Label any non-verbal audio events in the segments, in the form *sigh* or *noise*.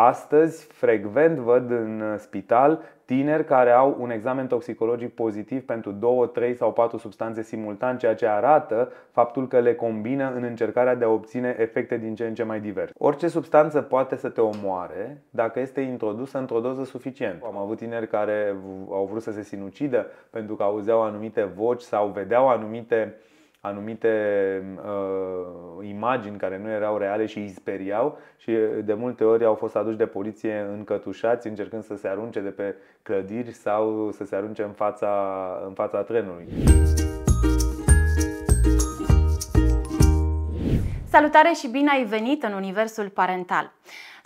Astăzi, frecvent văd în spital tineri care au un examen toxicologic pozitiv pentru 2, 3 sau 4 substanțe simultan, ceea ce arată faptul că le combină în încercarea de a obține efecte din ce în ce mai diverse. Orice substanță poate să te omoare dacă este introdusă într-o doză suficientă. Am avut tineri care au vrut să se sinucidă pentru că auzeau anumite voci sau vedeau anumite anumite uh, imagini care nu erau reale și îi speriau și de multe ori au fost aduși de poliție încătușați încercând să se arunce de pe clădiri sau să se arunce în fața, în fața trenului. Salutare și bine ai venit în universul parental!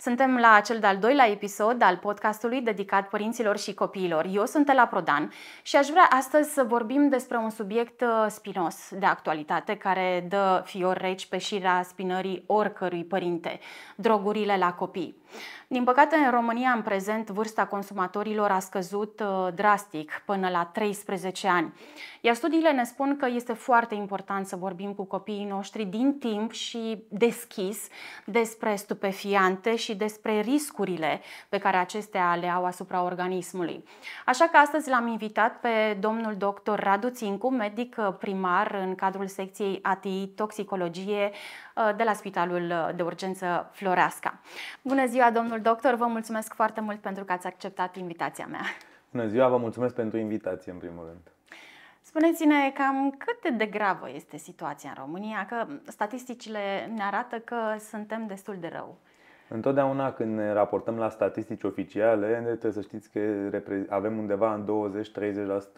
Suntem la cel de-al doilea episod al podcastului dedicat părinților și copiilor. Eu sunt la Prodan și aș vrea astăzi să vorbim despre un subiect uh, spinos de actualitate care dă fior reci pe șirea spinării oricărui părinte, drogurile la copii. Din păcate, în România, în prezent, vârsta consumatorilor a scăzut uh, drastic până la 13 ani. Iar studiile ne spun că este foarte important să vorbim cu copiii noștri din timp și deschis despre stupefiante și despre riscurile pe care acestea le au asupra organismului. Așa că astăzi l-am invitat pe domnul doctor Radu Țincu, medic primar în cadrul secției ATI Toxicologie uh, de la Spitalul de Urgență Floreasca. Bună ziua, domnul doctor, vă mulțumesc foarte mult pentru că ați acceptat invitația mea. Bună ziua, vă mulțumesc pentru invitație în primul rând. Spuneți-ne cam cât de gravă este situația în România, că statisticile ne arată că suntem destul de rău. Întotdeauna când ne raportăm la statistici oficiale, trebuie să știți că avem undeva în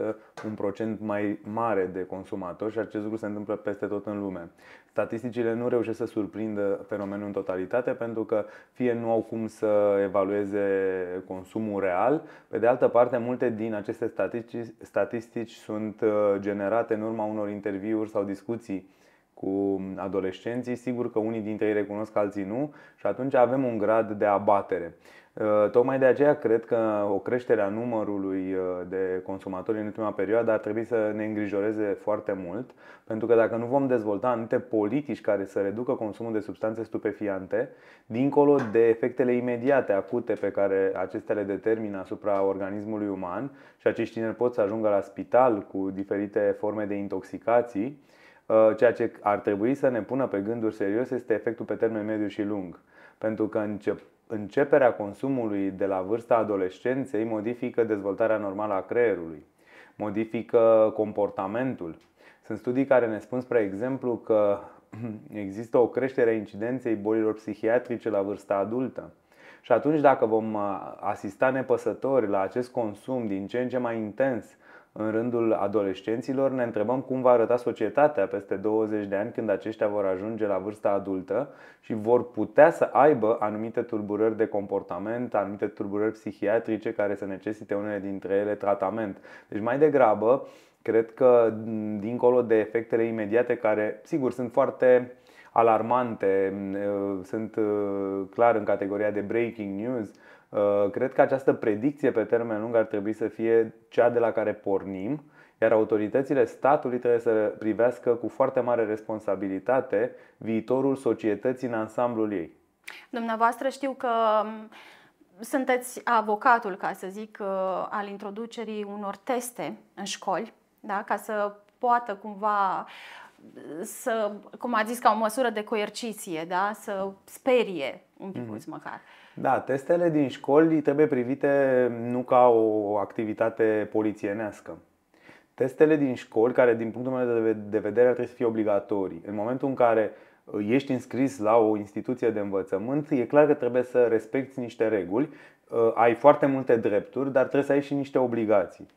20-30% un procent mai mare de consumatori și acest lucru se întâmplă peste tot în lume. Statisticile nu reușesc să surprindă fenomenul în totalitate pentru că fie nu au cum să evalueze consumul real, pe de altă parte multe din aceste statistici, statistici sunt uh, generate în urma unor interviuri sau discuții cu adolescenții, sigur că unii dintre ei recunosc, alții nu și atunci avem un grad de abatere. Uh, tocmai de aceea cred că o creștere a numărului uh, de consumatori în ultima perioadă ar trebui să ne îngrijoreze foarte mult, pentru că dacă nu vom dezvolta anumite politici care să reducă consumul de substanțe stupefiante, dincolo de efectele imediate, acute pe care acestea le determină asupra organismului uman și acești tineri pot să ajungă la spital cu diferite forme de intoxicații, Uh, ceea ce ar trebui să ne pună pe gânduri serios este efectul pe termen mediu și lung. Pentru că începerea consumului de la vârsta adolescenței modifică dezvoltarea normală a creierului, modifică comportamentul. Sunt studii care ne spun, spre exemplu, că *clears throat* există o creștere a incidenței bolilor psihiatrice la vârsta adultă. Și atunci, dacă vom uh, asista nepăsători la acest consum din ce în ce mai intens în rândul adolescenților, ne întrebăm cum va arăta societatea peste 20 de ani când aceștia vor ajunge la vârsta adultă și vor putea să aibă anumite tulburări de comportament, anumite tulburări psihiatrice care să necesite unele dintre ele tratament. Deci mai degrabă, cred că dincolo de efectele imediate care, sigur, sunt foarte alarmante, sunt clar în categoria de breaking news, Uh, cred că această predicție pe termen lung ar trebui să fie cea de la care pornim, iar autoritățile statului trebuie să privească cu foarte mare responsabilitate viitorul societății în ansamblul ei. Dumneavoastră știu că um, sunteți avocatul, ca să zic, uh, al introducerii unor teste în școli, da? ca să poată cumva să, cum a zis, ca o măsură de coerciție, da? să sperie un pic mm-hmm. măcar. Da, testele din școli trebuie privite nu ca o activitate polițienească. Testele din școli, care din punctul meu de vedere ar trebui să fie obligatorii. În momentul în care uh, ești înscris la o instituție de învățământ, e clar că trebuie să respecti niște reguli, uh, ai foarte multe drepturi, dar trebuie să ai și niște obligații.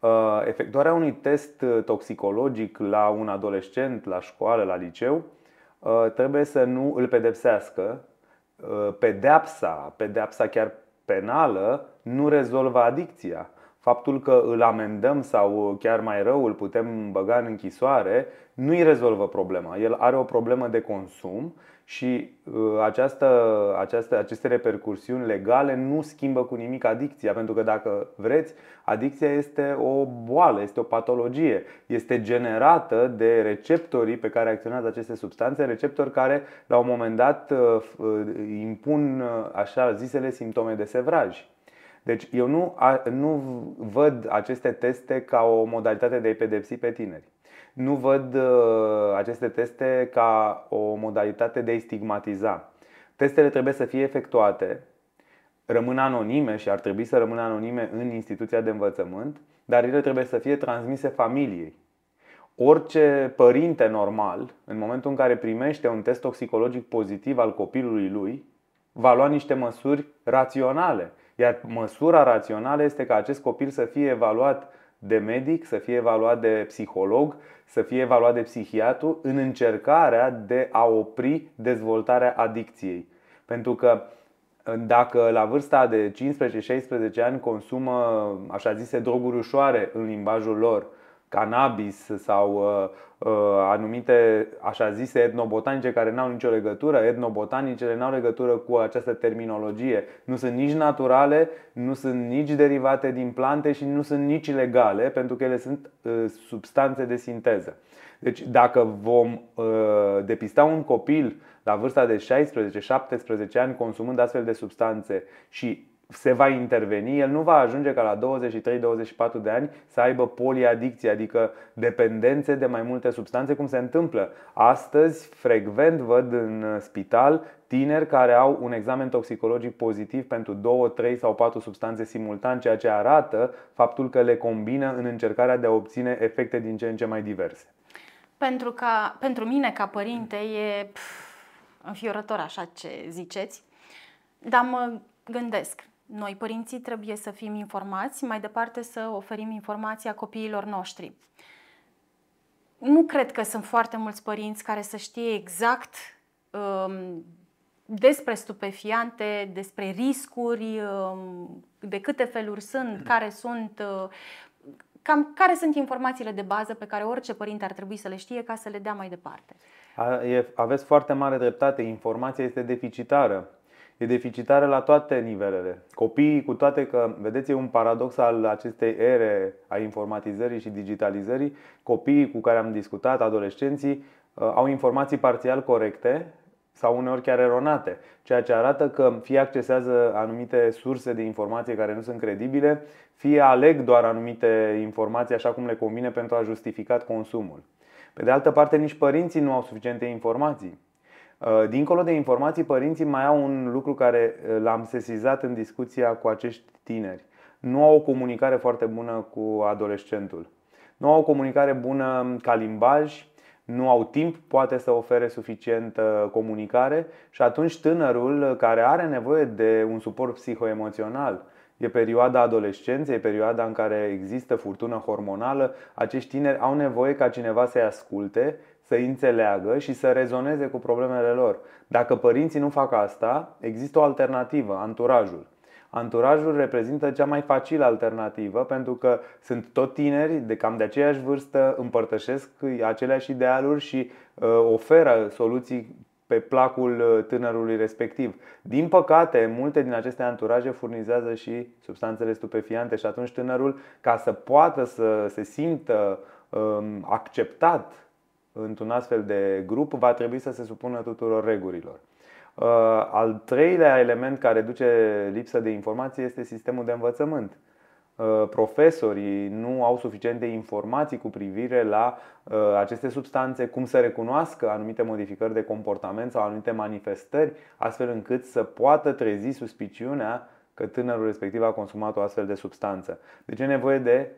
Uh, efectuarea unui test toxicologic la un adolescent, la școală, la liceu, trebuie să nu îl pedepsească, Uh, pedeapsa, pedeapsa chiar penală, nu rezolvă adicția. Faptul că îl amendăm sau chiar mai rău îl putem băga în închisoare nu îi rezolvă problema. El are o problemă de consum și uh, această, această, aceste repercursiuni legale nu schimbă cu nimic adicția, pentru că dacă vreți, adicția este o boală, este o patologie, este generată de receptorii pe care acționează aceste substanțe, receptori care la un moment dat uh, uh, impun așa zisele simptome de sevraj. Deci eu nu, nu văd aceste teste ca o modalitate de a-i pedepsi pe tineri. Nu văd uh, aceste teste ca o modalitate de a-i stigmatiza. Testele trebuie să fie efectuate, rămân anonime și ar trebui să rămână anonime în instituția de învățământ, dar ele trebuie să fie transmise familiei. Orice părinte normal, în momentul în care primește un test toxicologic pozitiv al copilului lui, va lua niște măsuri raționale. Iar măsura rațională este ca acest copil să fie evaluat de medic, să fie evaluat de psiholog, să fie evaluat de psihiatru în încercarea de a opri dezvoltarea adicției. Pentru că dacă la vârsta de 15-16 ani consumă așa zise droguri ușoare în limbajul lor, cannabis sau uh, uh, anumite așa zise etnobotanice care n-au nicio legătură. Etnobotanicele n-au legătură cu această terminologie. Nu sunt nici naturale, nu sunt nici derivate din plante și nu sunt nici legale pentru că ele sunt uh, substanțe de sinteză. Deci dacă vom uh, depista un copil la vârsta de 16-17 ani consumând astfel de substanțe și se va interveni, el nu va ajunge ca la 23-24 de ani să aibă poliadicție, adică dependențe de mai multe substanțe, cum se întâmplă. Astăzi, frecvent văd în spital tineri care au un examen toxicologic pozitiv pentru 2, 3 sau 4 substanțe simultan, ceea ce arată faptul că le combină în încercarea de a obține efecte din ce în ce mai diverse. Pentru, că, pentru mine, ca părinte, e pf, înfiorător așa ce ziceți, dar mă gândesc, noi, părinții, trebuie să fim informați, mai departe să oferim informația copiilor noștri. Nu cred că sunt foarte mulți părinți care să știe exact um, despre stupefiante, despre riscuri, um, de câte feluri sunt, care sunt, uh, cam care sunt informațiile de bază pe care orice părinte ar trebui să le știe ca să le dea mai departe. Aveți foarte mare dreptate, informația este deficitară e deficitară la toate nivelele. Copiii, cu toate că, vedeți, e un paradox al acestei ere a informatizării și digitalizării, copiii cu care am discutat, adolescenții, uh, au informații parțial corecte sau uneori chiar eronate, ceea ce arată că fie accesează anumite surse de informație care nu sunt credibile, fie aleg doar anumite informații așa cum le convine pentru a justifica consumul. Pe de altă parte, nici părinții nu au suficiente informații. Uh, dincolo de informații, părinții mai au un lucru care uh, l-am sesizat în discuția cu acești tineri. Nu au o comunicare foarte bună cu adolescentul. Nu au o comunicare bună ca limbaj, nu au timp, poate să ofere suficientă comunicare și atunci tânărul care are nevoie de un suport psihoemoțional, E perioada adolescenței, e perioada în care există furtună hormonală. Acești tineri au nevoie ca cineva să-i asculte să înțeleagă și să rezoneze cu problemele lor. Dacă părinții nu fac asta, există o alternativă, anturajul. Anturajul reprezintă cea mai facilă alternativă pentru că sunt tot tineri de cam de aceeași vârstă, împărtășesc aceleași idealuri și uh, oferă soluții pe placul uh, tânărului respectiv. Din păcate, multe din aceste anturaje furnizează și substanțele stupefiante și atunci tânărul, ca să poată să se simtă um, acceptat într-un astfel de grup va trebui să se supună tuturor regulilor. Uh, al treilea element care duce lipsă de informație este sistemul de învățământ. Uh, profesorii nu au suficiente informații cu privire la uh, aceste substanțe, cum să recunoască anumite modificări de comportament sau anumite manifestări, astfel încât să poată trezi suspiciunea că tânărul respectiv a consumat o astfel de substanță. Deci e nevoie de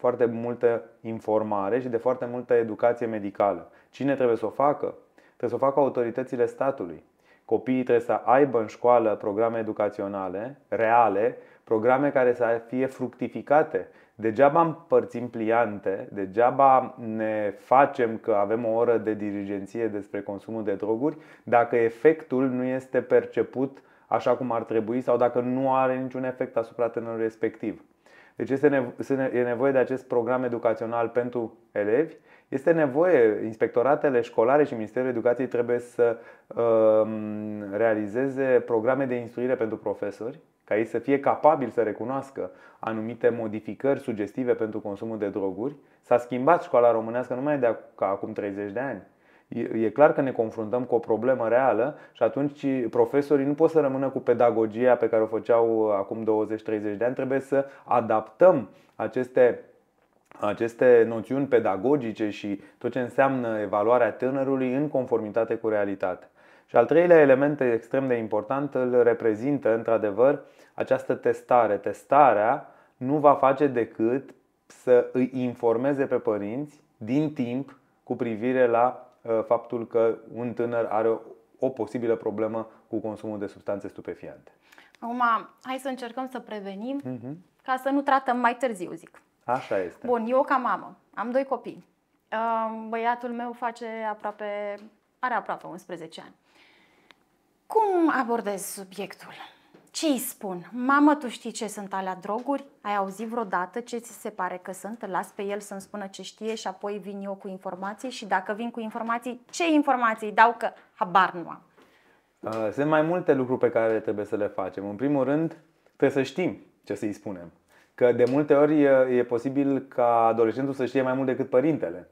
foarte multă informare și de foarte multă educație medicală. Cine trebuie să o facă? Trebuie să o facă autoritățile statului. Copiii trebuie să aibă în școală programe educaționale reale, programe care să fie fructificate. Degeaba împărțim pliante, degeaba ne facem că avem o oră de dirigenție despre consumul de droguri, dacă efectul nu este perceput așa cum ar trebui sau dacă nu are niciun efect asupra tânărului respectiv. Deci este nevo- e nevoie de acest program educațional pentru elevi. Este nevoie, inspectoratele școlare și Ministerul Educației trebuie să uh, realizeze programe de instruire pentru profesori, ca ei să fie capabili să recunoască anumite modificări sugestive pentru consumul de droguri. S-a schimbat școala românească numai de acum 30 de ani. E clar că ne confruntăm cu o problemă reală și atunci profesorii nu pot să rămână cu pedagogia pe care o făceau acum 20-30 de ani. Trebuie să adaptăm aceste, aceste noțiuni pedagogice și tot ce înseamnă evaluarea tânărului în conformitate cu realitatea. Și al treilea element extrem de important îl reprezintă, într-adevăr, această testare. Testarea nu va face decât să îi informeze pe părinți din timp cu privire la Uh, faptul că un tânăr are o posibilă problemă cu consumul de substanțe stupefiante. Acum, hai să încercăm să prevenim uh-huh. ca să nu tratăm mai târziu, zic. Așa este. Bun, eu ca mamă am doi copii. Uh, băiatul meu face aproape, are aproape 11 ani. Cum abordez subiectul? Ce îi spun? Mamă, tu știi ce sunt alea droguri? Ai auzit vreodată ce ți se pare că sunt? Îl las pe el să-mi spună ce știe și apoi vin eu cu informații și dacă vin cu informații, ce informații dau că habar nu am? Uh, sunt mai multe lucruri pe care trebuie să le facem. În primul rând, trebuie să știm ce să-i spunem. Că de multe ori e posibil ca adolescentul să știe mai mult decât părintele.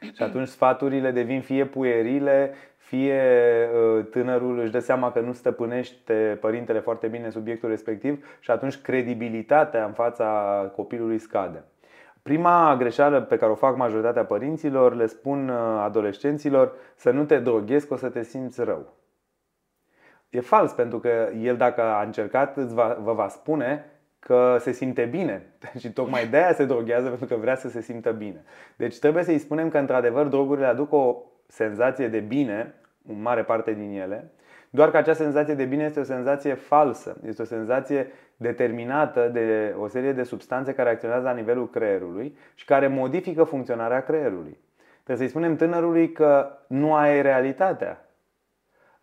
Și atunci sfaturile devin fie puerile, fie uh, tânărul își dă seama că nu stăpânește părintele foarte bine subiectul respectiv și atunci credibilitatea în fața copilului scade. Prima greșeală pe care o fac majoritatea părinților le spun uh, adolescenților să nu te droghezi că o să te simți rău. E fals pentru că el dacă a încercat va, vă va spune că se simte bine *laughs* și tocmai de aia se droghează pentru că vrea să se simtă bine. Deci trebuie să-i spunem că într-adevăr drogurile aduc o senzație de bine, în mare parte din ele, doar că acea senzație de bine este o senzație falsă, este o senzație determinată de o serie de substanțe care acționează la nivelul creierului și care modifică funcționarea creierului. Trebuie să-i spunem tânărului că nu ai realitatea.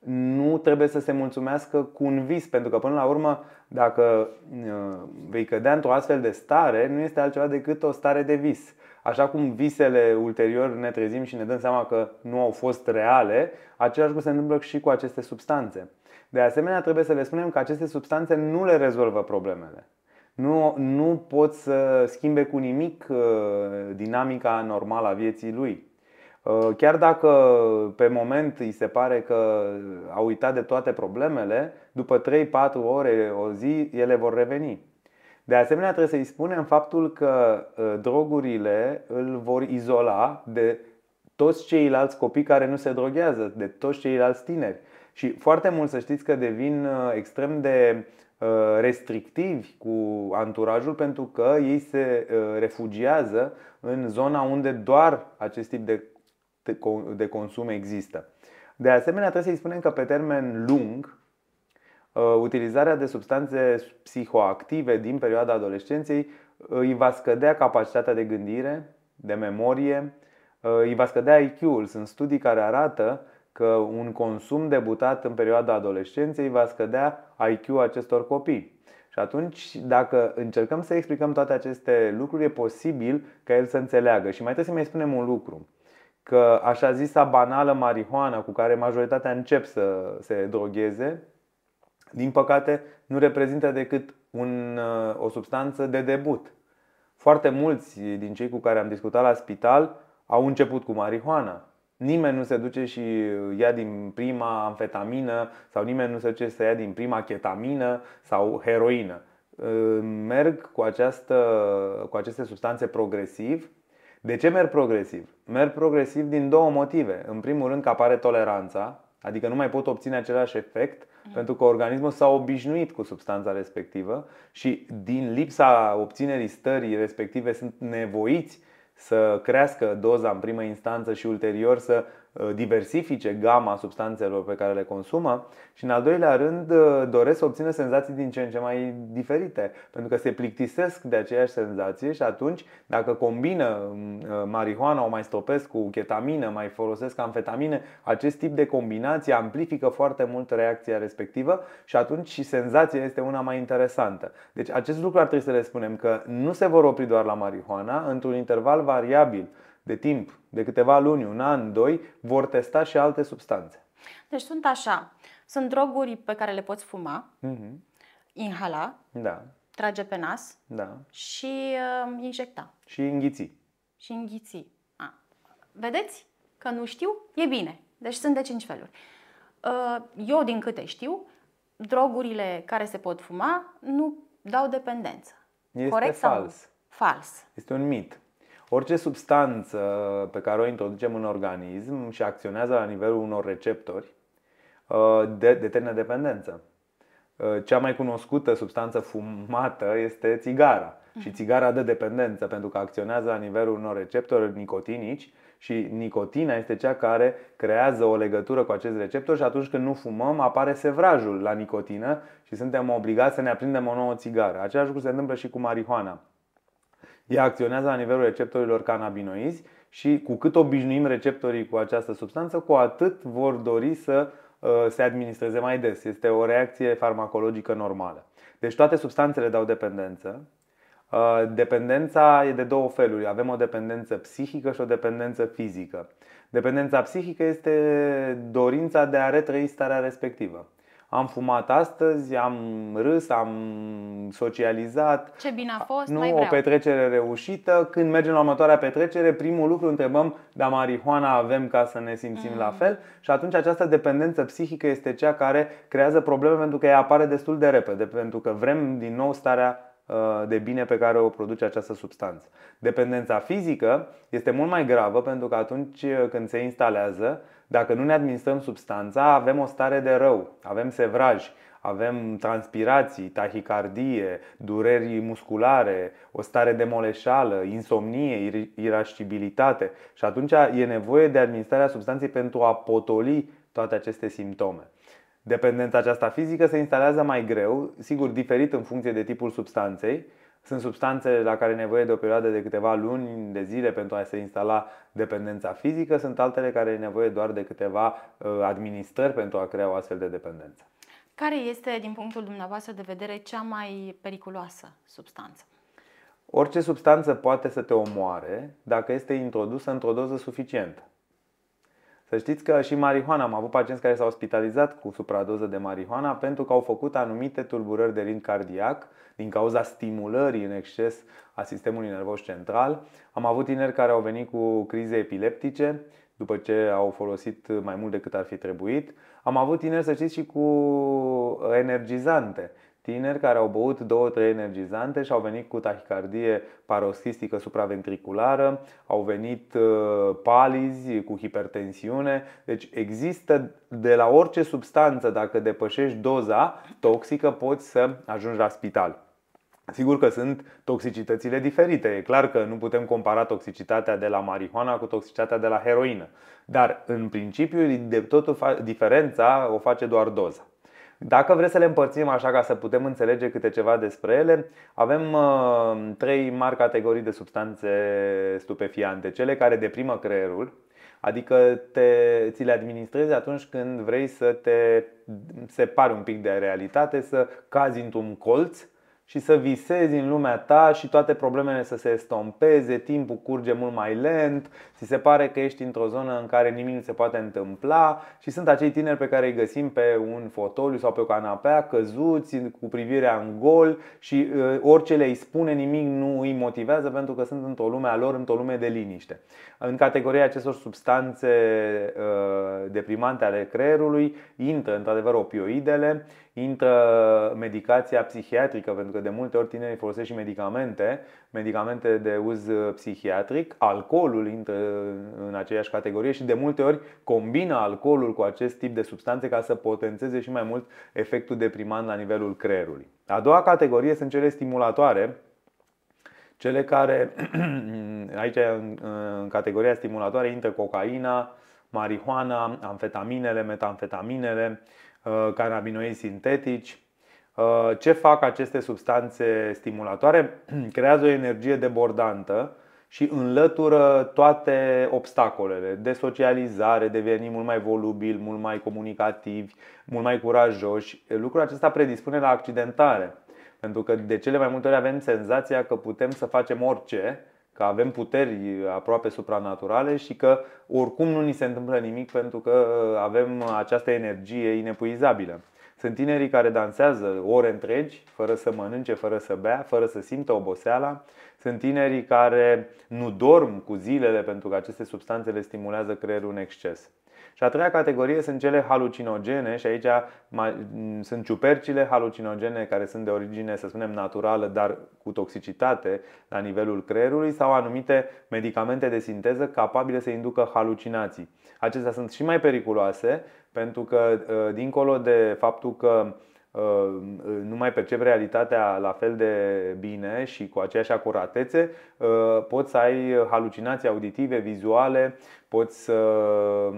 Nu trebuie să se mulțumească cu un vis, pentru că până la urmă, dacă uh, vei cădea într-o astfel de stare, nu este altceva decât o stare de vis. Așa cum visele ulterior ne trezim și ne dăm seama că nu au fost reale, același lucru se întâmplă și cu aceste substanțe. De asemenea, trebuie să le spunem că aceste substanțe nu le rezolvă problemele. Nu, nu pot să schimbe cu nimic uh, dinamica normală a vieții lui. Uh, chiar dacă pe moment îi se pare că a uitat de toate problemele, după 3-4 ore, o zi, ele vor reveni. De asemenea, trebuie să-i spunem faptul că ă, drogurile îl vor izola de toți ceilalți copii care nu se droghează, de toți ceilalți tineri. Și foarte mult să știți că devin ă, extrem de ă, restrictivi cu anturajul pentru că ei se refugiază în zona unde doar acest tip de, de consum există. De asemenea, trebuie să-i spunem că pe termen lung, Uh, utilizarea de substanțe psihoactive din perioada adolescenței uh, îi va scădea capacitatea de gândire, de memorie, uh, îi va scădea IQ-ul. Sunt studii care arată că un consum debutat în perioada adolescenței va scădea IQ acestor copii. Și atunci, dacă încercăm să explicăm toate aceste lucruri, e posibil ca el să înțeleagă. Și mai trebuie să mai spunem un lucru că așa zisa banală marihuana cu care majoritatea încep să se drogheze din păcate, nu reprezintă decât un, uh, o substanță de debut. Foarte mulți din cei cu care am discutat la spital au început cu marihuana. Nimeni nu se duce și ia din prima amfetamină sau nimeni nu se duce să ia din prima ketamină sau heroină. Uh, merg cu, această, cu aceste substanțe progresiv. De ce merg progresiv? Merg progresiv din două motive. În primul rând că apare toleranța, adică nu mai pot obține același efect Mm. Pentru că organismul s-a obișnuit cu substanța respectivă și din lipsa obținerii stării respective sunt nevoiți să crească doza în primă instanță și ulterior să uh, diversifice gama substanțelor pe care le consumă și în al doilea rând uh, doresc să obțină senzații din ce în ce mai diferite pentru că se plictisesc de aceeași senzație și atunci dacă combină marihuana, o mai stopesc cu ketamină, mai folosesc amfetamine, acest tip de combinație amplifică foarte mult reacția respectivă și atunci și senzația este una mai interesantă. Deci acest lucru ar trebui să le spunem că nu se vor opri doar la marihuana, într-un interval variabil de timp, de câteva luni, un an, doi, vor testa și alte substanțe. Deci sunt așa, sunt droguri pe care le poți fuma, mm-hmm. inhala, da. trage pe nas da. și uh, injecta. Și înghiți. Și înghiți. A. Vedeți că nu știu? E bine. Deci sunt de cinci feluri. Uh, eu, din câte știu, drogurile care se pot fuma nu dau dependență. Este Corect fals. Sau? Fals. Este un mit. Orice substanță pe care o introducem în organism și acționează la nivelul unor receptori uh, determină dependență. Uh, cea mai cunoscută substanță fumată este țigara. Și mhm. țigara dă dependență pentru că acționează la nivelul unor receptori nicotinici și nicotina este cea care creează o legătură cu acest receptor și atunci când nu fumăm apare sevrajul la nicotină și suntem obligați să ne aprindem o nouă țigară. Același lucru se întâmplă și cu marihuana. Ea acționează la nivelul receptorilor cannabinoizi și cu cât obișnuim receptorii cu această substanță, cu atât vor dori să uh, se administreze mai des. Este o reacție farmacologică normală. Deci toate substanțele dau dependență. Uh, dependența e de două feluri. Avem o dependență psihică și o dependență fizică. Dependența psihică este dorința de a retrăi starea respectivă am fumat astăzi, am râs, am socializat. Ce bine a fost, nu, mai vreau. o petrecere reușită. Când mergem la următoarea petrecere, primul lucru întrebăm, dar marihuana avem ca să ne simțim mm. la fel? Și atunci această dependență psihică este cea care creează probleme pentru că ea apare destul de repede, pentru că vrem din nou starea uh, de bine pe care o produce această substanță. Dependența fizică este mult mai gravă pentru că atunci când se instalează, dacă nu ne administrăm substanța, avem o stare de rău, avem sevraj, avem transpirații, tahicardie, dureri musculare, o stare de moleșală, insomnie, irascibilitate și atunci e nevoie de administrarea substanței pentru a potoli toate aceste simptome. Dependența aceasta fizică se instalează mai greu, sigur diferit în funcție de tipul substanței, sunt substanțe la care e nevoie de o perioadă de câteva luni de zile pentru a se instala dependența fizică, sunt altele care e nevoie doar de câteva uh, administrări pentru a crea o astfel de dependență. Care este, din punctul dumneavoastră de vedere, cea mai periculoasă substanță? Orice substanță poate să te omoare dacă este introdusă într-o doză suficientă. Să știți că și marihuana, am avut pacienți care s-au spitalizat cu supradoză de marihuana pentru că au făcut anumite tulburări de rind cardiac din cauza stimulării în exces a sistemului nervos central. Am avut tineri care au venit cu crize epileptice după ce au folosit mai mult decât ar fi trebuit. Am avut tineri, să știți, și cu energizante tineri care au băut două, trei energizante și au venit cu tahicardie paroxistică supraventriculară, au venit uh, palizi cu hipertensiune. Deci există de la orice substanță, dacă depășești doza toxică, poți să ajungi la spital. Sigur că sunt toxicitățile diferite. E clar că nu putem compara toxicitatea de la marihuana cu toxicitatea de la heroină. Dar, în principiu, de totul diferența o face doar doza. Dacă vreți să le împărțim așa ca să putem înțelege câte ceva despre ele, avem uh, trei mari categorii de substanțe stupefiante. Cele care deprimă creierul, adică te, ți le administrezi atunci când vrei să te separi un pic de realitate, să cazi într-un colț și să visezi în lumea ta și toate problemele să se estompeze, timpul curge mult mai lent, ți se pare că ești într-o zonă în care nimic nu se poate întâmpla și sunt acei tineri pe care îi găsim pe un fotoliu sau pe o canapea, căzuți, cu privirea în gol și uh, orice le îi spune nimic nu îi motivează pentru că sunt într-o lume a lor, într-o lume de liniște. În categoria acestor substanțe uh, deprimante ale creierului intră într-adevăr opioidele, intră medicația psihiatrică, pentru că de multe ori tinerii folosesc și medicamente, medicamente de uz psihiatric, alcoolul intră în aceeași categorie și de multe ori combină alcoolul cu acest tip de substanțe ca să potențeze și mai mult efectul deprimant la nivelul creierului. A doua categorie sunt cele stimulatoare, cele care, *clears throat* aici în categoria stimulatoare intră cocaina, marihuana, amfetaminele, metamfetaminele, cannabinoizi sintetici. Ce fac aceste substanțe stimulatoare? *clears throat* Creează o energie debordantă și înlătură toate obstacolele de socializare, deveni mult mai volubil, mult mai comunicativi, mult mai curajoși. Lucrul acesta predispune la accidentare. Pentru că de cele mai multe ori avem senzația că putem să facem orice, că avem puteri aproape supranaturale și că oricum nu ni se întâmplă nimic pentru că avem această energie inepuizabilă. Sunt tinerii care dansează ore întregi, fără să mănânce, fără să bea, fără să simtă oboseala. Sunt tinerii care nu dorm cu zilele pentru că aceste substanțe le stimulează creierul în exces. Și a treia categorie sunt cele halucinogene și aici mai, sunt ciupercile halucinogene care sunt de origine, să spunem, naturală, dar cu toxicitate la nivelul creierului sau anumite medicamente de sinteză capabile să inducă halucinații. Acestea sunt și mai periculoase pentru că, ă, dincolo de faptul că ă, nu mai percep realitatea la fel de bine și cu aceeași acuratețe, ă, poți să ai halucinații auditive, vizuale, poți să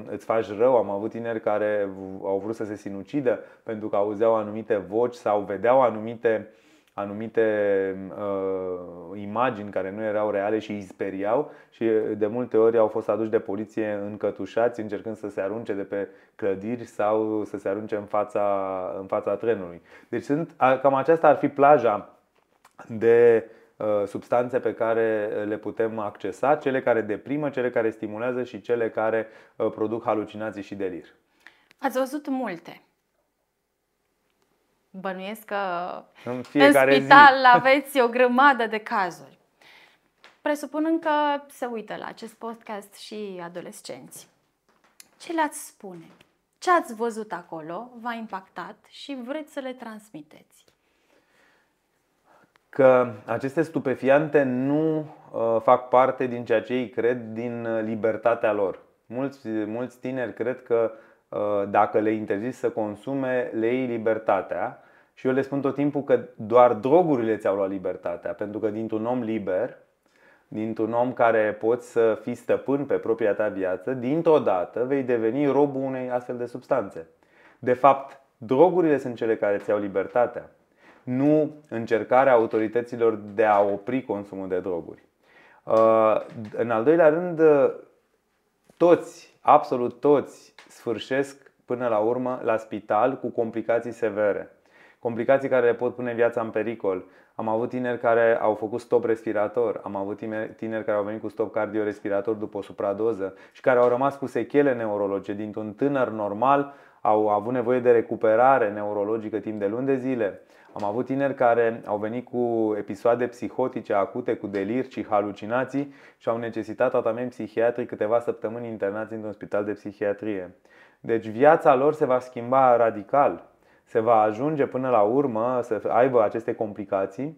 îți faci rău. Am avut tineri care au vrut să se sinucidă pentru că auzeau anumite voci sau vedeau anumite anumite uh, imagini care nu erau reale și îi speriau și de multe ori au fost aduși de poliție încătușați încercând să se arunce de pe clădiri sau să se arunce în fața, în fața trenului. Deci sunt, cam aceasta ar fi plaja de uh, substanțe pe care le putem accesa, cele care deprimă, cele care stimulează și cele care uh, produc halucinații și delir. Ați văzut multe Bănuiesc că în, în spital zi. aveți o grămadă de cazuri. Presupunând că se uită la acest podcast și adolescenți. Ce le-ați spune? Ce ați văzut acolo v-a impactat și vreți să le transmiteți? Că aceste stupefiante nu uh, fac parte din ceea ce ei cred din uh, libertatea lor. Mulți, mulți tineri cred că uh, dacă le interziți să consume, le iei libertatea și eu le spun tot timpul că doar drogurile ți-au luat libertatea, pentru că dintr-un om liber, dintr-un om care poți să fii stăpân pe propria ta viață, dintr-o dată vei deveni robul unei astfel de substanțe. De fapt, drogurile sunt cele care ți-au libertatea, nu încercarea autorităților de a opri consumul de droguri. Uh, în al doilea rând, toți, absolut toți, sfârșesc până la urmă la spital cu complicații severe complicații care le pot pune viața în pericol. Am avut tineri care au făcut stop respirator, am avut tineri care au venit cu stop cardiorespirator după o supradoză și care au rămas cu sechele neurologice. Dintr-un tânăr normal au avut nevoie de recuperare neurologică timp de luni de zile. Am avut tineri care au venit cu episoade psihotice acute, cu delir și halucinații și au necesitat tratament psihiatric câteva săptămâni internați într-un spital de psihiatrie. Deci viața lor se va schimba radical se va ajunge până la urmă să aibă aceste complicații,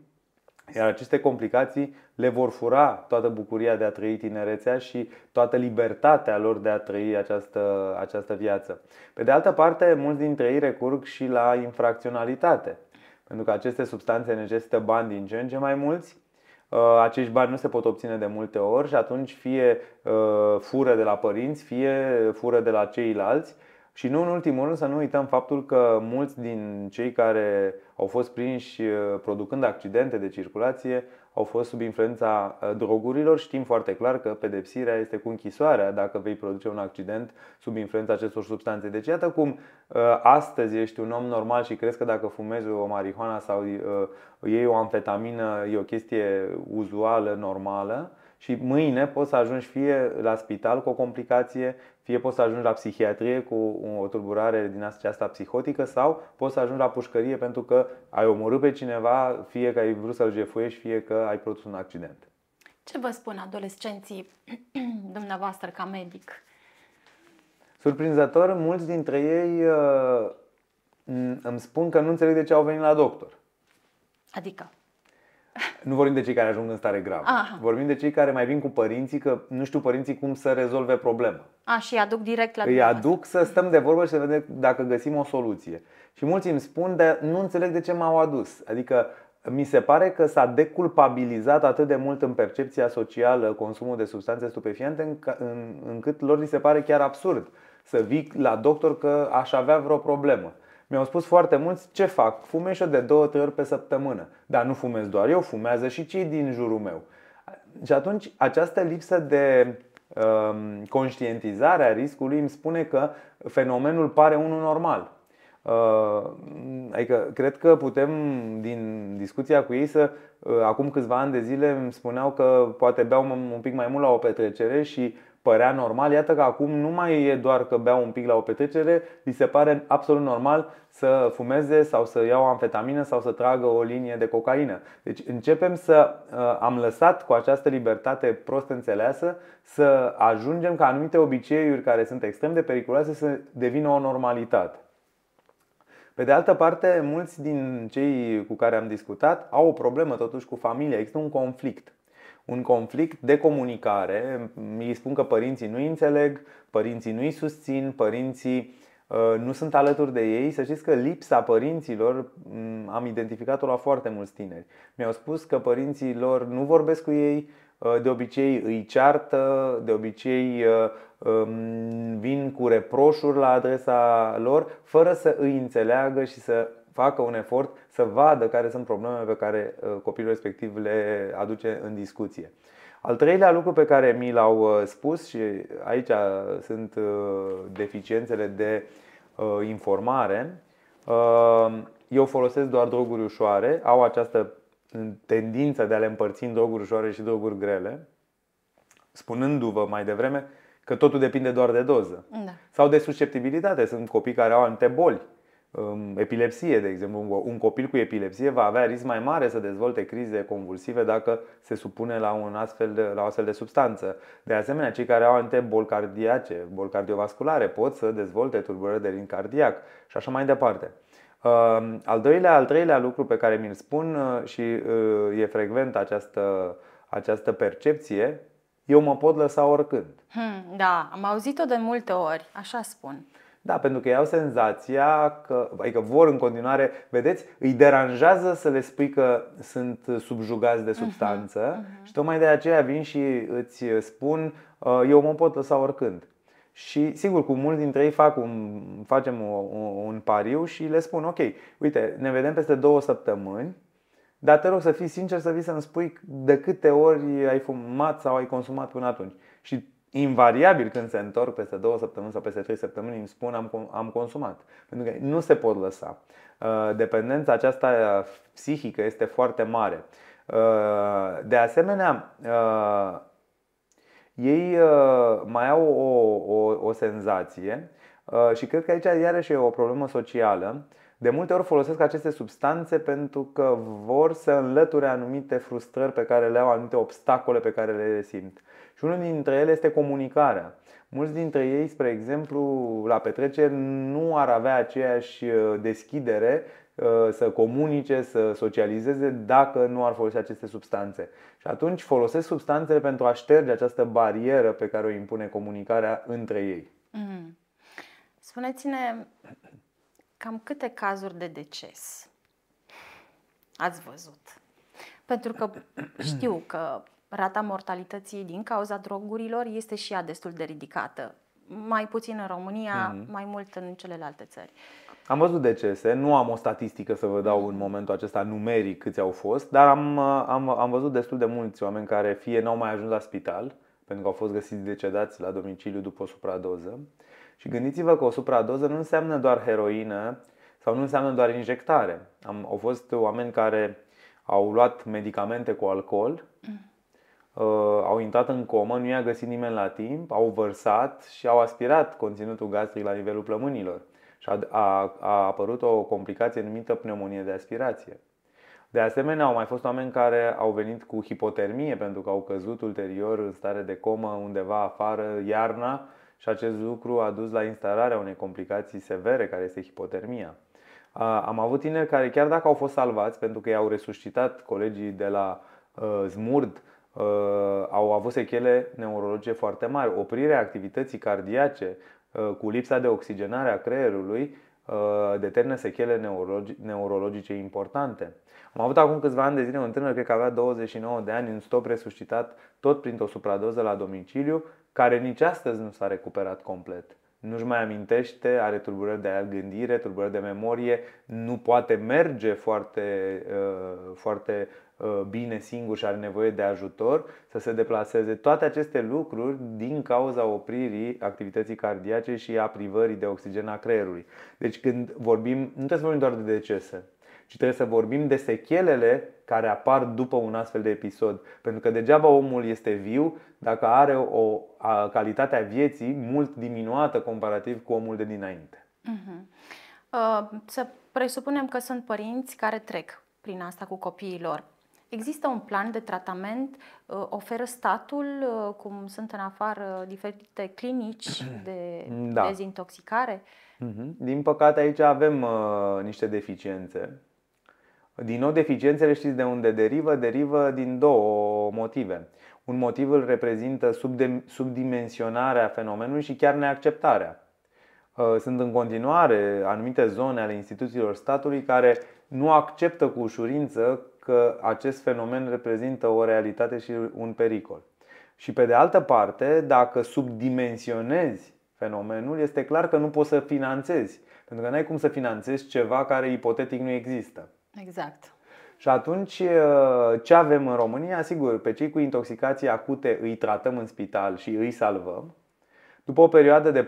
iar aceste complicații le vor fura toată bucuria de a trăi tinerețea și toată libertatea lor de a trăi această, această viață. Pe de altă parte, mulți dintre ei recurg și la infracționalitate, pentru că aceste substanțe necesită bani din ce în ce mai mulți. Uh, acești bani nu se pot obține de multe ori și atunci fie uh, fură de la părinți, fie fură de la ceilalți. Și nu în ultimul rând să nu uităm faptul că mulți din cei care au fost prinși uh, producând accidente de circulație au fost sub influența uh, drogurilor. Știm foarte clar că pedepsirea este cu închisoarea dacă vei produce un accident sub influența acestor substanțe. Deci iată cum uh, astăzi ești un om normal și crezi că dacă fumezi o marihuana sau iei o amfetamină e o chestie uzuală, normală și mâine poți să ajungi fie la spital cu o complicație, fie poți să ajungi la psihiatrie cu o tulburare din aceasta psihotică sau poți să ajungi la pușcărie pentru că ai omorât pe cineva, fie că ai vrut să-l jefuiești, fie că ai produs un accident. Ce vă spun adolescenții *clears throat* dumneavoastră ca medic? Surprinzător, mulți dintre ei uh, îmi spun că nu înțeleg de ce au venit la doctor. Adică? Nu vorbim de cei care ajung în stare gravă. Aha. Vorbim de cei care mai vin cu părinții că nu știu părinții cum să rezolve problema. A, și îi aduc direct la Îi aduc să stăm de vorbă și să vedem dacă găsim o soluție. Și mulți îmi spun, dar nu înțeleg de ce m-au adus. Adică mi se pare că s-a deculpabilizat atât de mult în percepția socială consumul de substanțe stupefiante încât lor li se pare chiar absurd să vii la doctor că aș avea vreo problemă. Mi-au spus foarte mulți ce fac, fumez și de două, trei ori pe săptămână. Dar nu fumez doar eu, fumează și cei din jurul meu. Și atunci această lipsă de um, conștientizare a riscului îmi spune că fenomenul pare unul normal. Uh, adică cred că putem din discuția cu ei să uh, acum câțiva ani de zile îmi spuneau că poate beau un pic mai mult la o petrecere și părea normal. Iată că acum nu mai e doar că beau un pic la o petrecere, li se pare absolut normal să fumeze sau să iau amfetamină sau să tragă o linie de cocaină. Deci începem să uh, am lăsat cu această libertate prost înțeleasă să ajungem ca anumite obiceiuri care sunt extrem de periculoase să devină o normalitate. Pe de altă parte, mulți din cei cu care am discutat au o problemă totuși cu familia, există un conflict un conflict de comunicare. Îi spun că părinții nu înțeleg, părinții nu îi susțin, părinții uh, nu sunt alături de ei. Să știți că lipsa părinților mm, am identificat-o la foarte mulți tineri. Mi-au spus că părinții lor nu vorbesc cu ei, uh, de obicei îi ceartă, de obicei uh, um, vin cu reproșuri la adresa lor, fără să îi înțeleagă și să facă un efort să vadă care sunt problemele pe care uh, copilul respectiv le aduce în discuție. Al treilea lucru pe care mi l-au uh, spus și aici sunt uh, deficiențele de informare, eu folosesc doar droguri ușoare, au această tendință de a le împărți în droguri ușoare și droguri grele, spunându-vă mai devreme că totul depinde doar de doză. Da. Sau de susceptibilitate. Sunt copii care au anumite boli epilepsie, de exemplu. Un copil cu epilepsie va avea risc mai mare să dezvolte crize convulsive dacă se supune la, un astfel de, la o astfel de substanță. De asemenea, cei care au anumite boli cardiace, boli cardiovasculare, pot să dezvolte tulburări de rin cardiac și așa mai departe. Al doilea, al treilea lucru pe care mi-l spun uh, și uh, e frecvent această, această percepție, eu mă pot lăsa oricând. Hmm, da, am auzit-o de multe ori, așa spun. Da, pentru că ei au senzația că, adică vor în continuare, vedeți, îi deranjează să le spui că sunt subjugați de mhm, substanță uh-huh, uh-huh. și tocmai de aceea vin și îți spun uh, eu mă pot lăsa oricând. Și sigur, cu mulți dintre ei fac un, facem un pariu și le spun ok, uite, ne vedem peste două săptămâni, dar te rog să fii sincer să vii să-mi spui de câte ori ai fumat sau ai consumat până atunci. Și invariabil când se întorc peste două săptămâni sau peste trei săptămâni îmi spun am, am consumat. Pentru că nu se pot lăsa. Uh, dependența aceasta psihică este foarte mare. Uh, de asemenea, uh, ei mai au o, o, o senzație și cred că aici iarăși e o problemă socială. De multe ori folosesc aceste substanțe pentru că vor să înlăture anumite frustrări pe care le au, anumite obstacole pe care le simt. Și unul dintre ele este comunicarea. Mulți dintre ei, spre exemplu, la petreceri nu ar avea aceeași uh, deschidere uh, să comunice, să socializeze dacă nu ar folosi aceste substanțe. Și atunci folosesc substanțele pentru a șterge această barieră pe care o impune comunicarea între ei. Mm. Spuneți-ne cam câte cazuri de deces ați văzut? Pentru că știu că rata mortalității din cauza drogurilor este și ea destul de ridicată. Mai puțin în România, mm-hmm. mai mult în celelalte țări. Am văzut decese, nu am o statistică să vă dau în momentul acesta numeric câți au fost, dar am, am, am văzut destul de mulți oameni care fie n-au mai ajuns la spital, pentru că au fost găsiți decedați la domiciliu după o supradoză. Și gândiți-vă că o supradoză nu înseamnă doar heroină sau nu înseamnă doar injectare. Am, au fost oameni care au luat medicamente cu alcool, mm Uh, au intrat în comă, nu i-a găsit nimeni la timp, au vărsat și au aspirat conținutul gastric la nivelul plămânilor. Și a, a, a apărut o complicație numită pneumonie de aspirație. De asemenea, au mai fost oameni care au venit cu hipotermie pentru că au căzut ulterior în stare de comă undeva afară iarna și acest lucru a dus la instalarea unei complicații severe care este hipotermia. Am avut tineri care chiar dacă au fost salvați pentru că i-au resuscitat colegii de la uh, Zmurd Uh, au avut sechele neurologice foarte mari. Oprirea activității cardiace uh, cu lipsa de oxigenare a creierului determină sechele neurologice importante. Am avut acum câțiva ani de zile un tânăr, cred că avea 29 de ani, un stop resuscitat tot printr-o supradoză la domiciliu, care nici astăzi nu s-a recuperat complet. Nu-și mai amintește, are tulburări de gândire, tulburări de memorie, nu poate merge foarte, uh, foarte uh, bine singur și are nevoie de ajutor să se deplaseze. Toate aceste lucruri din cauza opririi activității cardiace și a privării de oxigen a creierului. Deci când vorbim, nu trebuie să vorbim doar de decese, ci trebuie să vorbim de sechelele care apar după un astfel de episod. Pentru că degeaba omul este viu dacă are o calitate a vieții mult diminuată comparativ cu omul de dinainte. Uh-huh. Uh, să presupunem că sunt părinți care trec prin asta cu copiii lor. Există un plan de tratament? Uh, oferă statul, uh, cum sunt în afară diferite clinici *clears throat* de da. dezintoxicare? Uh-huh. Din păcate aici avem uh, niște deficiențe din nou, deficiențele știți de unde derivă? Derivă din două motive. Un motiv îl reprezintă subdimensionarea fenomenului și chiar neacceptarea. Uh, sunt în continuare anumite zone ale instituțiilor statului care nu acceptă cu ușurință că acest fenomen reprezintă o realitate și un pericol. Și pe de altă parte, dacă subdimensionezi fenomenul, este clar că nu poți să finanțezi. Pentru că nu ai cum să finanțezi ceva care ipotetic nu există. Exact. Și atunci uh, ce avem în România? Sigur, pe cei cu intoxicații acute îi tratăm în spital și îi salvăm. După o perioadă de 4-5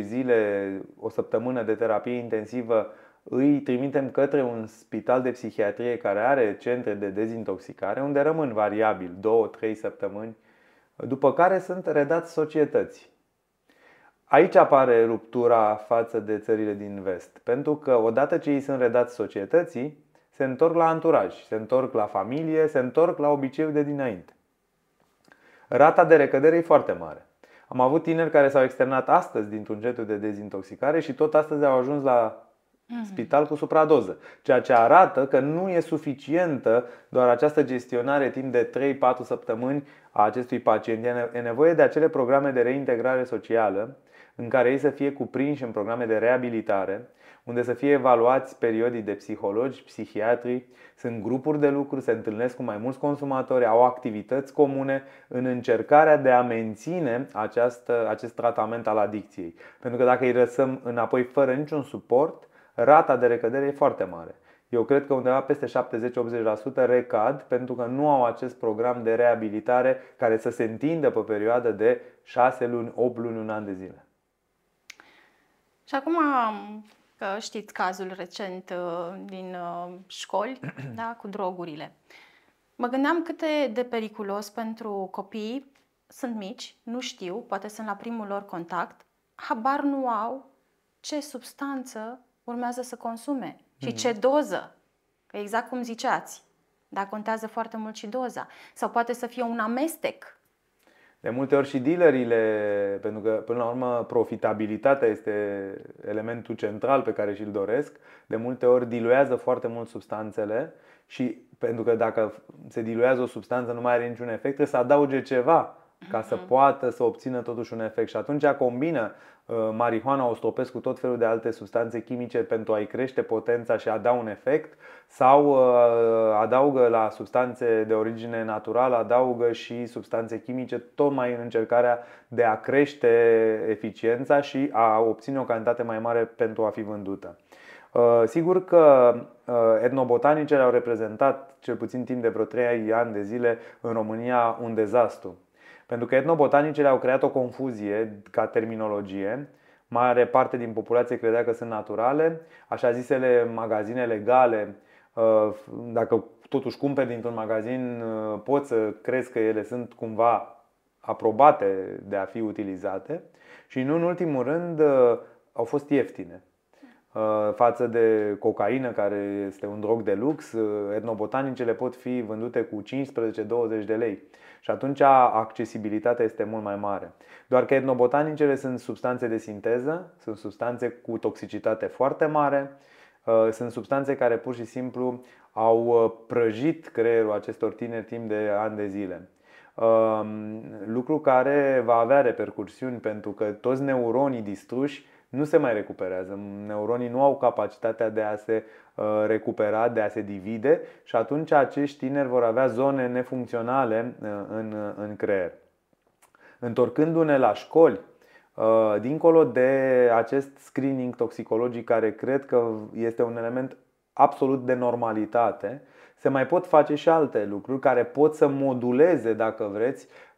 zile, o săptămână de terapie intensivă, îi trimitem către un spital de psihiatrie care are centre de dezintoxicare, unde rămân variabil 2-3 săptămâni, după care sunt redați societății. Aici apare ruptura față de țările din vest, pentru că odată ce ei sunt redați societății, se întorc la anturaj, se întorc la familie, se întorc la obiceiul de dinainte. Rata de recădere e foarte mare. Am avut tineri care s-au externat astăzi dintr-un centru de dezintoxicare și tot astăzi au ajuns la mhm. Spital cu supradoză, ceea ce arată că nu e suficientă doar această gestionare timp de 3-4 săptămâni a acestui pacient. E nevoie de acele programe de reintegrare socială în care ei să fie cuprinși în programe de reabilitare, unde să fie evaluați periodii de psihologi, psihiatri, sunt grupuri de lucru, se întâlnesc cu mai mulți consumatori, au activități comune în încercarea de a menține această, acest tratament al adicției. Pentru că dacă îi lăsăm înapoi fără niciun suport, rata de recădere e foarte mare. Eu cred că undeva peste 70-80% recad pentru că nu au acest program de reabilitare care să se întindă pe perioadă de 6 luni, 8 luni, un an de zile. Și acum că știți cazul recent uh, din uh, școli *clears throat* da, cu drogurile. Mă gândeam cât de periculos pentru copii sunt mici, nu știu, poate sunt la primul lor contact, habar nu au ce substanță urmează să consume și mm-hmm. ce doză. Că exact cum ziceați, dar contează foarte mult și doza. Sau poate să fie un amestec de multe ori și dealerile, pentru că până la urmă profitabilitatea este elementul central pe care și-l doresc, de multe ori diluează foarte mult substanțele și pentru că dacă se diluează o substanță nu mai are niciun efect, trebuie să adauge ceva ca să mhm. poată să obțină totuși un efect. Și atunci combină uh, marihuana, o stopesc cu tot felul de alte substanțe chimice pentru a-i crește potența și a da un efect sau uh, adaugă la substanțe de origine naturală, adaugă și substanțe chimice tocmai în încercarea de a crește eficiența și a obține o cantitate mai mare pentru a fi vândută. Uh, sigur că etnobotanicele au reprezentat, cel puțin timp de vreo 3 ani de zile, în România un dezastru. Pentru că etnobotanicele au creat o confuzie ca terminologie. Mare parte din populație credea că sunt naturale. Așa zisele magazine legale, uh, dacă totuși cumperi dintr-un magazin, uh, poți să crezi că ele sunt cumva aprobate de a fi utilizate. Și nu în ultimul rând uh, au fost ieftine față de cocaină, care este un drog de lux, etnobotanicele pot fi vândute cu 15-20 de lei și atunci accesibilitatea este mult mai mare. Doar că etnobotanicele sunt substanțe de sinteză, sunt substanțe cu toxicitate foarte mare, uh, sunt substanțe care pur și simplu au uh, prăjit creierul acestor tineri timp de ani de zile. Um, lucru care va avea repercursiuni pentru că toți neuronii distruși nu se mai recuperează. Neuronii nu au capacitatea de a se uh, recupera, de a se divide și atunci acești tineri vor avea zone nefuncționale uh, în, în creier. Întorcându-ne la școli, dincolo de acest screening toxicologic care cred că este un element absolut de normalitate, se mai pot face și alte lucruri care pot să moduleze, dacă vreți, um,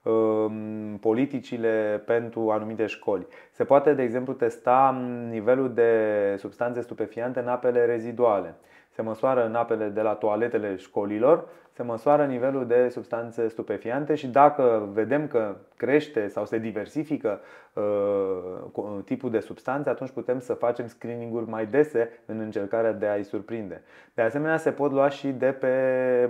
politicile pentru anumite școli. Se poate, de exemplu, testa nivelul de substanțe stupefiante în apele reziduale. Se măsoară în apele de la toaletele școlilor se măsoară nivelul de substanțe stupefiante și dacă vedem că crește sau se diversifică uh, tipul de substanțe, atunci putem să facem screening-uri mai dese în încercarea de a-i surprinde. De asemenea, se pot lua și de pe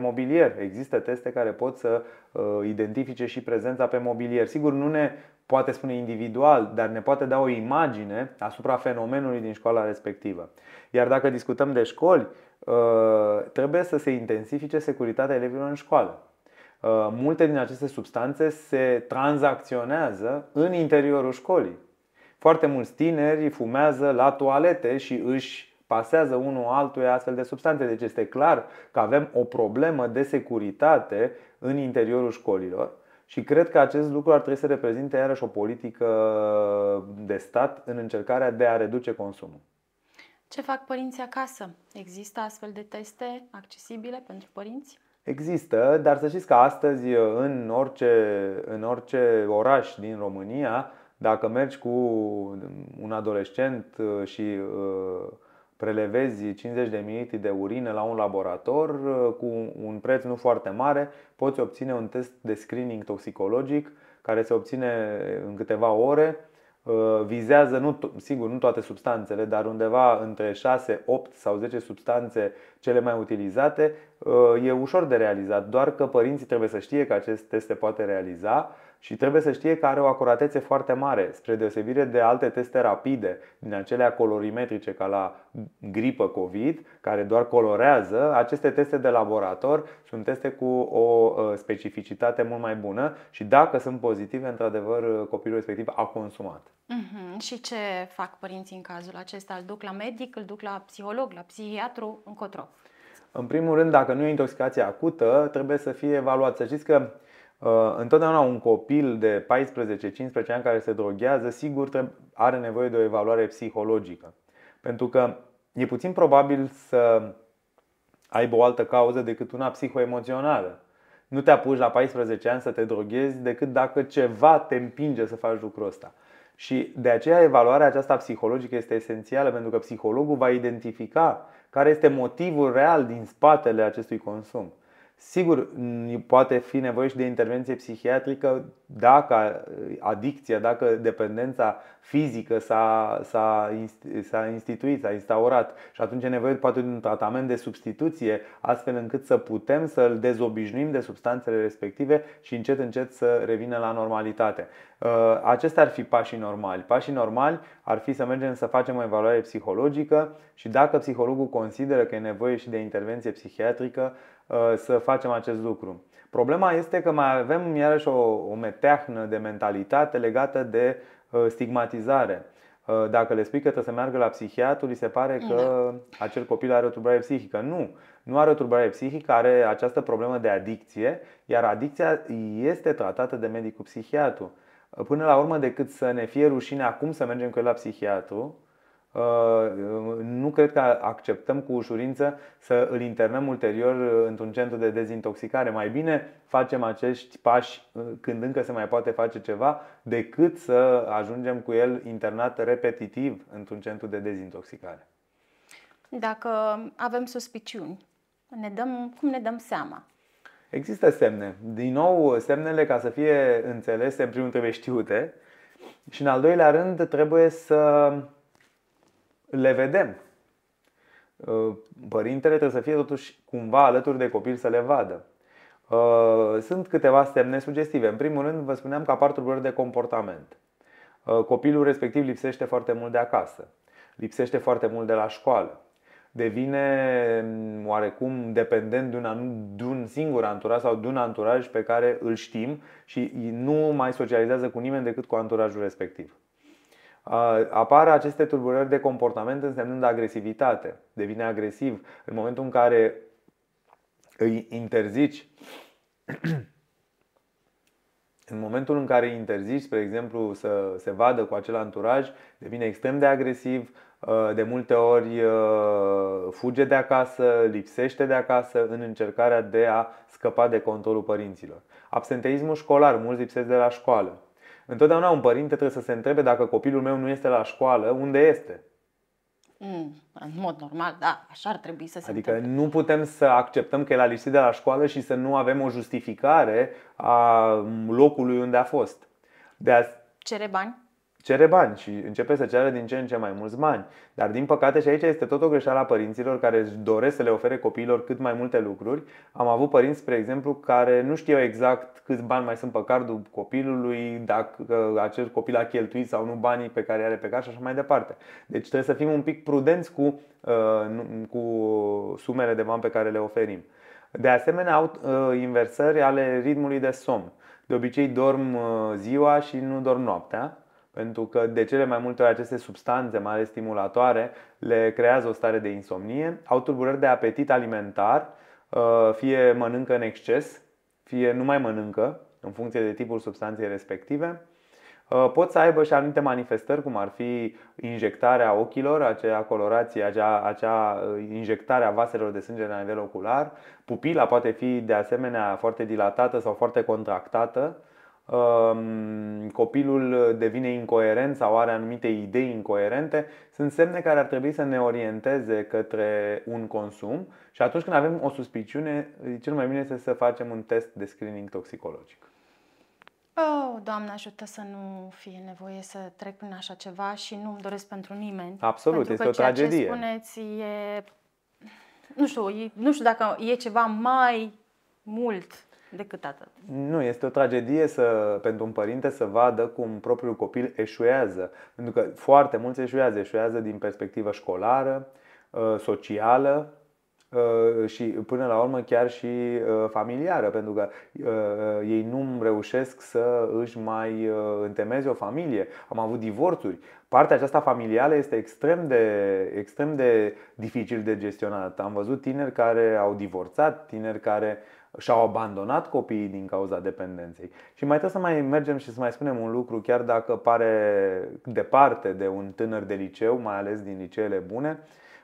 mobilier. Există teste care pot să uh, identifice și prezența pe mobilier. Sigur, nu ne poate spune individual, dar ne poate da o imagine asupra fenomenului din școala respectivă. Iar dacă discutăm de școli, Uh, trebuie să se intensifice securitatea elevilor în școală. Uh, multe din aceste substanțe se tranzacționează în interiorul școlii. Foarte mulți tineri fumează la toalete și își pasează unul altuia astfel de substanțe. Deci este clar că avem o problemă de securitate în interiorul școlilor și cred că acest lucru ar trebui să reprezinte iarăși o politică de stat în încercarea de a reduce consumul. Ce fac părinții acasă? Există astfel de teste accesibile pentru părinți? Există, dar să știți că astăzi în orice, în orice oraș din România, dacă mergi cu un adolescent și uh, prelevezi 50 de ml de urină la un laborator uh, cu un preț nu foarte mare, poți obține un test de screening toxicologic care se obține în câteva ore Uh, vizează, nu, sigur, nu toate substanțele, dar undeva între 6, 8 sau 10 substanțe cele mai utilizate, uh, e ușor de realizat, doar că părinții trebuie să știe că acest test se poate realiza și trebuie să știe că are o acuratețe foarte mare, spre deosebire de alte teste rapide, din acelea colorimetrice ca la gripă COVID, care doar colorează. Aceste teste de laborator sunt teste cu o uh, specificitate mult mai bună și dacă sunt pozitive, într-adevăr, copilul respectiv a consumat. Uh-huh. Și ce fac părinții în cazul acesta? Îl duc la medic, îl duc la psiholog, la psihiatru, încotro? În primul rând, dacă nu e intoxicație acută, trebuie să fie evaluat. Să știți că uh, întotdeauna un copil de 14-15 ani care se droghează, sigur are nevoie de o evaluare psihologică. Pentru că e puțin probabil să aibă o altă cauză decât una psihoemoțională. Nu te apuci la 14 ani să te droghezi decât dacă ceva te împinge să faci lucrul ăsta. Și de aceea evaluarea aceasta psihologică este esențială pentru că psihologul va identifica care este motivul real din spatele acestui consum. Sigur, poate fi nevoie și de intervenție psihiatrică dacă adicția, dacă dependența fizică s-a, s-a, s-a instituit, s-a instaurat și atunci e nevoie poate de un tratament de substituție astfel încât să putem să-l dezobișnuim de substanțele respective și încet încet să revină la normalitate. Uh, acestea ar fi pașii normali. Pașii normali ar fi să mergem să facem o evaluare psihologică și dacă psihologul consideră că e nevoie și de intervenție psihiatrică, uh, să facem acest lucru. Problema este că mai avem iarăși o, o meteahnă de mentalitate legată de uh, stigmatizare. Dacă le spui că trebuie să meargă la psihiatru, li se pare că da. acel copil are o tulburare psihică. Nu, nu are o tulburare psihică, are această problemă de adicție, iar adicția este tratată de medicul psihiatru. Până la urmă, decât să ne fie rușine acum să mergem cu el la psihiatru, uh, nu cred că acceptăm cu ușurință să îl internăm ulterior într-un centru de dezintoxicare. Mai bine facem acești pași uh, când încă se mai poate face ceva, decât să ajungem cu el internat repetitiv într-un centru de dezintoxicare. Dacă avem suspiciuni, ne dăm, cum ne dăm seama? Există semne. Din nou, semnele ca să fie înțelese, în primul trebuie știute și în al doilea rând trebuie să le vedem. Uh, părintele trebuie să fie totuși cumva alături de copil să le vadă. Uh, sunt câteva semne sugestive. În primul rând, vă spuneam că apar tulburări de comportament. Uh, copilul respectiv lipsește foarte mult de acasă, lipsește foarte mult de la școală devine mm, oarecum dependent de un, de un singur anturaj sau de un anturaj pe care îl știm și nu mai socializează cu nimeni decât cu anturajul respectiv. Apar aceste tulburări de comportament însemnând agresivitate. Devine agresiv în momentul în care îi interzici *clears throat* în momentul în care îi interzici, spre exemplu, să se vadă cu acel anturaj, devine extrem de agresiv, de multe ori fuge de acasă, lipsește de acasă în încercarea de a scăpa de controlul părinților. Absenteismul școlar, mulți lipsesc de la școală. Întotdeauna un părinte trebuie să se întrebe dacă copilul meu nu este la școală, unde este? Mm, în mod normal, da, așa ar trebui să se Adică întâmple. nu putem să acceptăm că el a lipsit de la școală și să nu avem o justificare a locului unde a fost. De a... Cere bani? Cere bani și începe să ceară din ce în ce mai mulți bani. Dar din păcate și aici este tot o greșeală a părinților care își doresc să le ofere copiilor cât mai multe lucruri. Am avut părinți, spre exemplu, care nu știau exact câți bani mai sunt pe cardul copilului, dacă acel copil a cheltuit sau nu banii pe care are pe card și așa mai departe. Deci trebuie să fim un pic prudenți cu, uh, cu sumele de bani pe care le oferim. De asemenea, au uh, inversări ale ritmului de somn. De obicei dorm uh, ziua și nu dorm noaptea pentru că de cele mai multe ori aceste substanțe, mai ales stimulatoare, le creează o stare de insomnie, au tulburări de apetit alimentar, uh, fie mănâncă în exces, fie nu mai mănâncă, în funcție de tipul substanței respective. Uh, pot să aibă și anumite manifestări, cum ar fi injectarea ochilor, acea colorație, acea, acea uh, injectare a vaselor de sânge la nivel ocular. Pupila poate fi de asemenea foarte dilatată sau foarte contractată Um, copilul devine incoerent sau are anumite idei incoerente, sunt semne care ar trebui să ne orienteze către un consum și atunci când avem o suspiciune, cel mai bine este să facem un test de screening toxicologic. Oh, Doamne ajută să nu fie nevoie să trec prin așa ceva și nu-mi doresc pentru nimeni. Absolut, pentru este că o tragedie. Ce spuneți e, nu știu, e, nu știu dacă e ceva mai mult decât atât. Nu, este o tragedie să, pentru un părinte să vadă cum propriul copil eșuează. Pentru că foarte mulți eșuează. Eșuează din perspectivă școlară, uh, socială uh, și până la urmă chiar și uh, familiară. Pentru că ei nu reușesc să își mai întemeze o familie. Am avut divorțuri. Partea aceasta familială este extrem de, extrem de dificil de gestionat. Am văzut tineri care au divorțat, tineri care și-au abandonat copiii din cauza dependenței. Și mai trebuie să mai mergem și să mai spunem un lucru, chiar dacă pare departe de un tânăr de liceu, mai ales din liceele bune,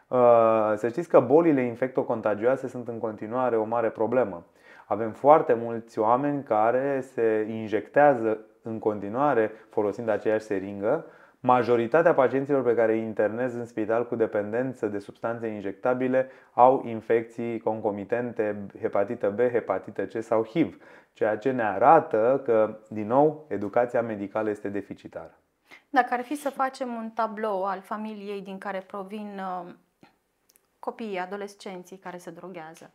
uh, să știți că bolile infectocontagioase sunt în continuare o mare problemă. Avem foarte mulți oameni care se injectează în continuare folosind aceeași seringă Majoritatea pacienților pe care îi internez în spital cu dependență de substanțe injectabile au infecții concomitente, hepatită B, hepatită C sau HIV, ceea ce ne arată că, din nou, educația medicală este deficitară. Dacă ar fi să facem un tablou al familiei din care provin uh, copiii, adolescenții care se droghează,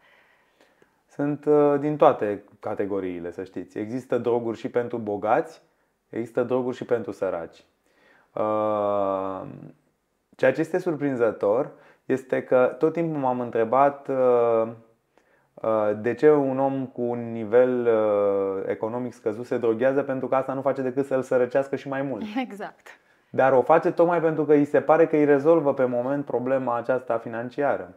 sunt uh, din toate categoriile, să știți. Există droguri și pentru bogați, există droguri și pentru săraci. Uh, ceea ce este surprinzător este că tot timpul m-am întrebat uh, uh, de ce un om cu un nivel economic scăzut se droghează pentru că asta nu face decât să-l sărăcească și mai mult. *laughs* Exact. Dar o face tocmai pentru că îi se pare că îi rezolvă pe moment problema aceasta financiară.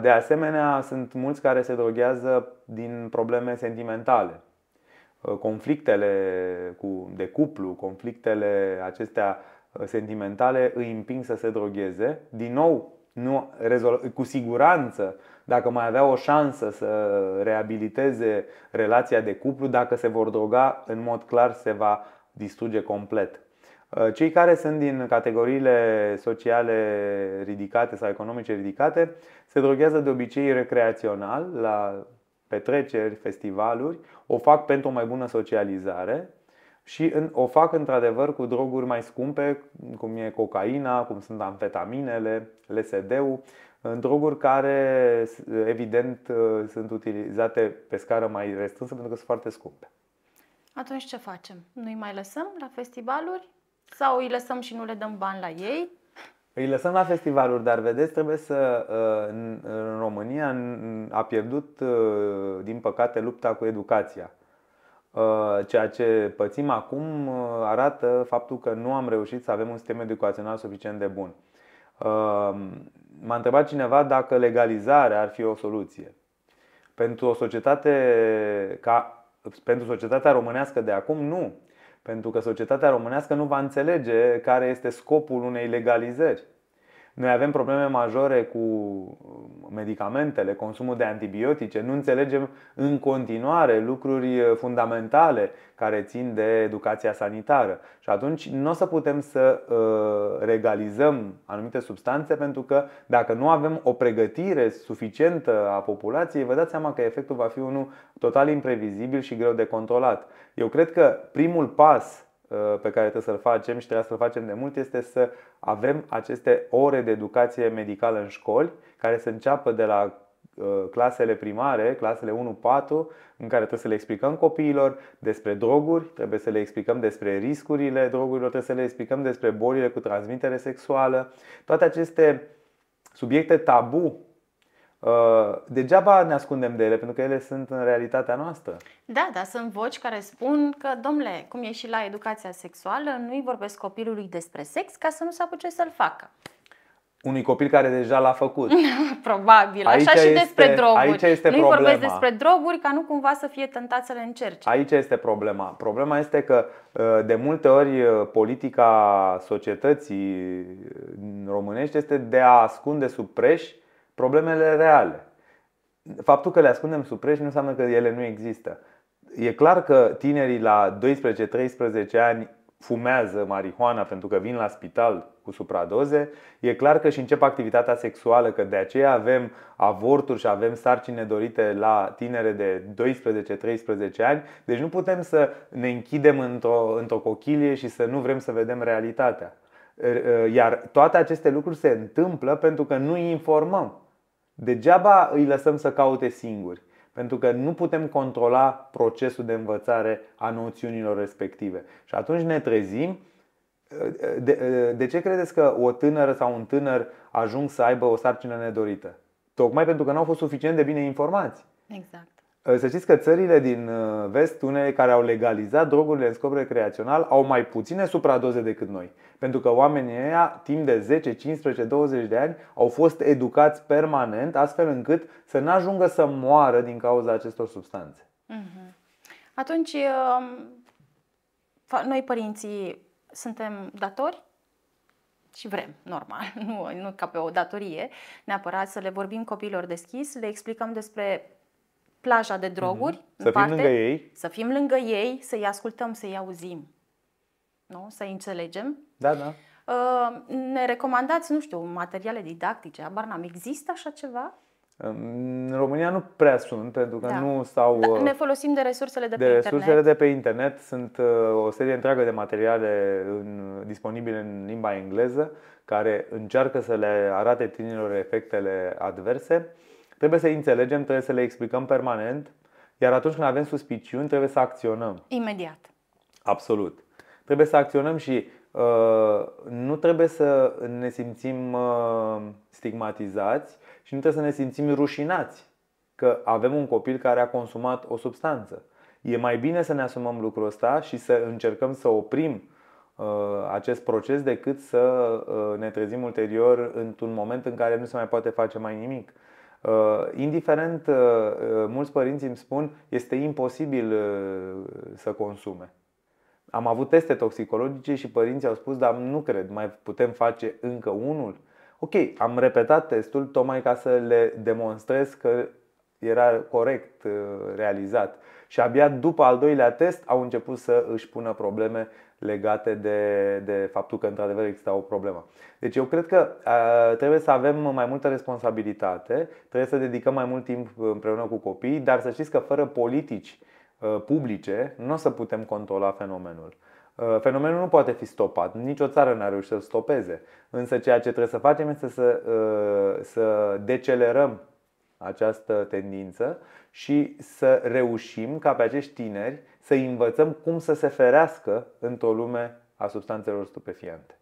De asemenea, sunt mulți care se droghează din probleme sentimentale. Uh, conflictele cu, de cuplu, conflictele acestea uh, sentimentale îi împing să se drogheze. Din nou, nu, cu siguranță, dacă mai avea o șansă să reabiliteze relația de cuplu, dacă se vor droga, în mod clar se va distruge complet. Uh, cei care sunt din categoriile sociale ridicate sau economice ridicate se droghează de obicei recreațional la petreceri, festivaluri, o fac pentru o mai bună socializare și o fac într-adevăr cu droguri mai scumpe, cum e cocaina, cum sunt amfetaminele, LSD-ul, droguri care evident sunt utilizate pe scară mai restrânsă pentru că sunt foarte scumpe. Atunci ce facem? Nu-i mai lăsăm la festivaluri? Sau îi lăsăm și nu le dăm bani la ei? Îi lăsăm la festivaluri, dar vedeți, trebuie să. Uh, în România a pierdut, uh, din păcate, lupta cu educația. Ceea ce pățim acum arată faptul că nu am reușit să avem un sistem educațional suficient de bun. M-a întrebat cineva dacă legalizarea ar fi o soluție. Pentru o societate ca pentru societatea românească de acum, nu. Pentru că societatea românească nu va înțelege care este scopul unei legalizări. Noi avem probleme majore cu medicamentele, consumul de antibiotice, nu înțelegem în continuare lucruri fundamentale care țin de educația sanitară. Și atunci nu o să putem să regalizăm anumite substanțe pentru că dacă nu avem o pregătire suficientă a populației, vă dați seama că efectul va fi unul total imprevizibil și greu de controlat. Eu cred că primul pas Uh, pe care trebuie să-l facem și trebuie să-l facem de mult este să avem aceste ore de educație medicală în școli care să înceapă de la uh, clasele primare, clasele 1-4, în care trebuie să le explicăm copiilor despre droguri, trebuie să le explicăm despre riscurile drogurilor, trebuie să le explicăm despre bolile cu transmitere sexuală. Toate aceste subiecte tabu Uh, degeaba ne ascundem de ele, pentru că ele sunt în realitatea noastră. Da, dar sunt voci care spun că, domnule, cum e și la educația sexuală, nu-i vorbesc copilului despre sex ca să nu se apuce să-l facă. Unui copil care deja l-a făcut. *laughs* Probabil. Aici Așa și este, despre droguri. Aici este nu-i problema. vorbesc despre droguri ca nu cumva să fie tentat să le încerce. Aici este problema. Problema este că uh, de multe ori uh, politica societății românești este de a ascunde sub preș problemele reale. Faptul că le ascundem sub preș nu înseamnă că ele nu există. E clar că tinerii la 12-13 ani fumează marihuana pentru că vin la spital cu supradoze, e clar că și încep activitatea sexuală, că de aceea avem avorturi și avem sarcini nedorite la tinere de 12-13 ani. Deci nu putem să ne închidem într-o, într-o cochilie și să nu vrem să vedem realitatea. Iar toate aceste lucruri se întâmplă pentru că nu îi informăm. Degeaba îi lăsăm să caute singuri, pentru că nu putem controla procesul de învățare a noțiunilor respective. Și atunci ne trezim. De, de ce credeți că o tânără sau un tânăr ajung să aibă o sarcină nedorită? Tocmai pentru că nu au fost suficient de bine informați. Exact. Să știți că țările din uh, vest, unele care au legalizat drogurile în scop recreațional, au mai puține supradoze decât noi. Pentru că oamenii ăia, timp de 10, 15, 20 de ani, au fost educați permanent, astfel încât să nu ajungă să moară din cauza acestor substanțe. Mhm. Atunci, um, noi părinții suntem datori și vrem, normal, *laughs* nu, nu ca pe o datorie, neapărat să le vorbim copiilor deschis, le explicăm despre plaja de droguri, mm-hmm. să fim lângă ei, să fim lângă ei, să-i ascultăm, să-i auzim, nu? să-i înțelegem. Da, da. Uh, ne recomandați, nu știu, materiale didactice, abar n-am. Există așa ceva? În România nu prea sunt, pentru că da. nu stau. Da, ne folosim de resursele de, de pe resursele internet. de pe internet. Sunt uh, o serie întreagă de materiale în, disponibile în limba engleză care încearcă să le arate tinerilor efectele adverse. Trebuie să înțelegem, trebuie să le explicăm permanent, iar atunci când avem suspiciuni, trebuie să acționăm. Imediat. Absolut. Trebuie să acționăm și uh, nu trebuie să ne simțim uh, stigmatizați și nu trebuie să ne simțim rușinați că avem un copil care a consumat o substanță. E mai bine să ne asumăm lucrul ăsta și să încercăm să oprim uh, acest proces decât să uh, ne trezim ulterior într-un moment în care nu se mai poate face mai nimic. Uh, indiferent, uh, uh, mulți părinți îmi spun, este imposibil să consume. Am avut teste toxicologice și părinții au spus, dar nu cred, mai putem face încă unul? Ok, am repetat testul tocmai ca să le demonstrez că era corect realizat. Și abia după al doilea test au început să își pună probleme legate de, de faptul că într-adevăr exista o problemă. Deci eu cred că uh, trebuie să avem mai multă responsabilitate, trebuie să dedicăm mai mult timp împreună cu copiii, dar să știți că fără politici uh, publice nu o să putem controla fenomenul. Uh, fenomenul nu poate fi stopat, nici o țară n-a reușit să-l stopeze. Însă ceea ce trebuie să facem este să, să decelerăm această tendință și să reușim ca pe acești tineri să învățăm cum să se ferească într-o lume a substanțelor stupefiante.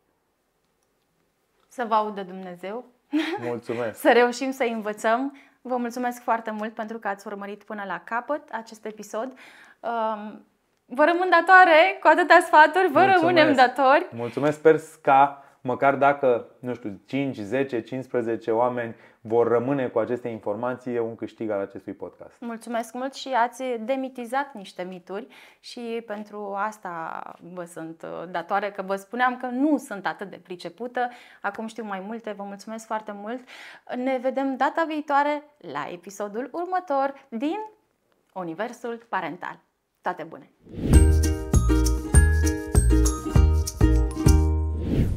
Să vă audă Dumnezeu. *laughs* Mulțumesc. să reușim să învățăm. Vă mulțumesc foarte mult pentru că ați urmărit până la capăt acest episod. Um, vă rămân datoare cu atâtea sfaturi, vă Mulțumesc. rămânem datori. Mulțumesc, sper ca măcar dacă, nu știu, 5, 10, 15 oameni vor rămâne cu aceste informații, e un câștig al acestui podcast. Mulțumesc mult și ați demitizat niște mituri și pentru asta vă sunt uh, datoare că vă spuneam că nu sunt atât de pricepută. Acum știu mai multe, vă mulțumesc foarte mult. Ne vedem data viitoare la episodul următor din Universul Parental. Toate bune!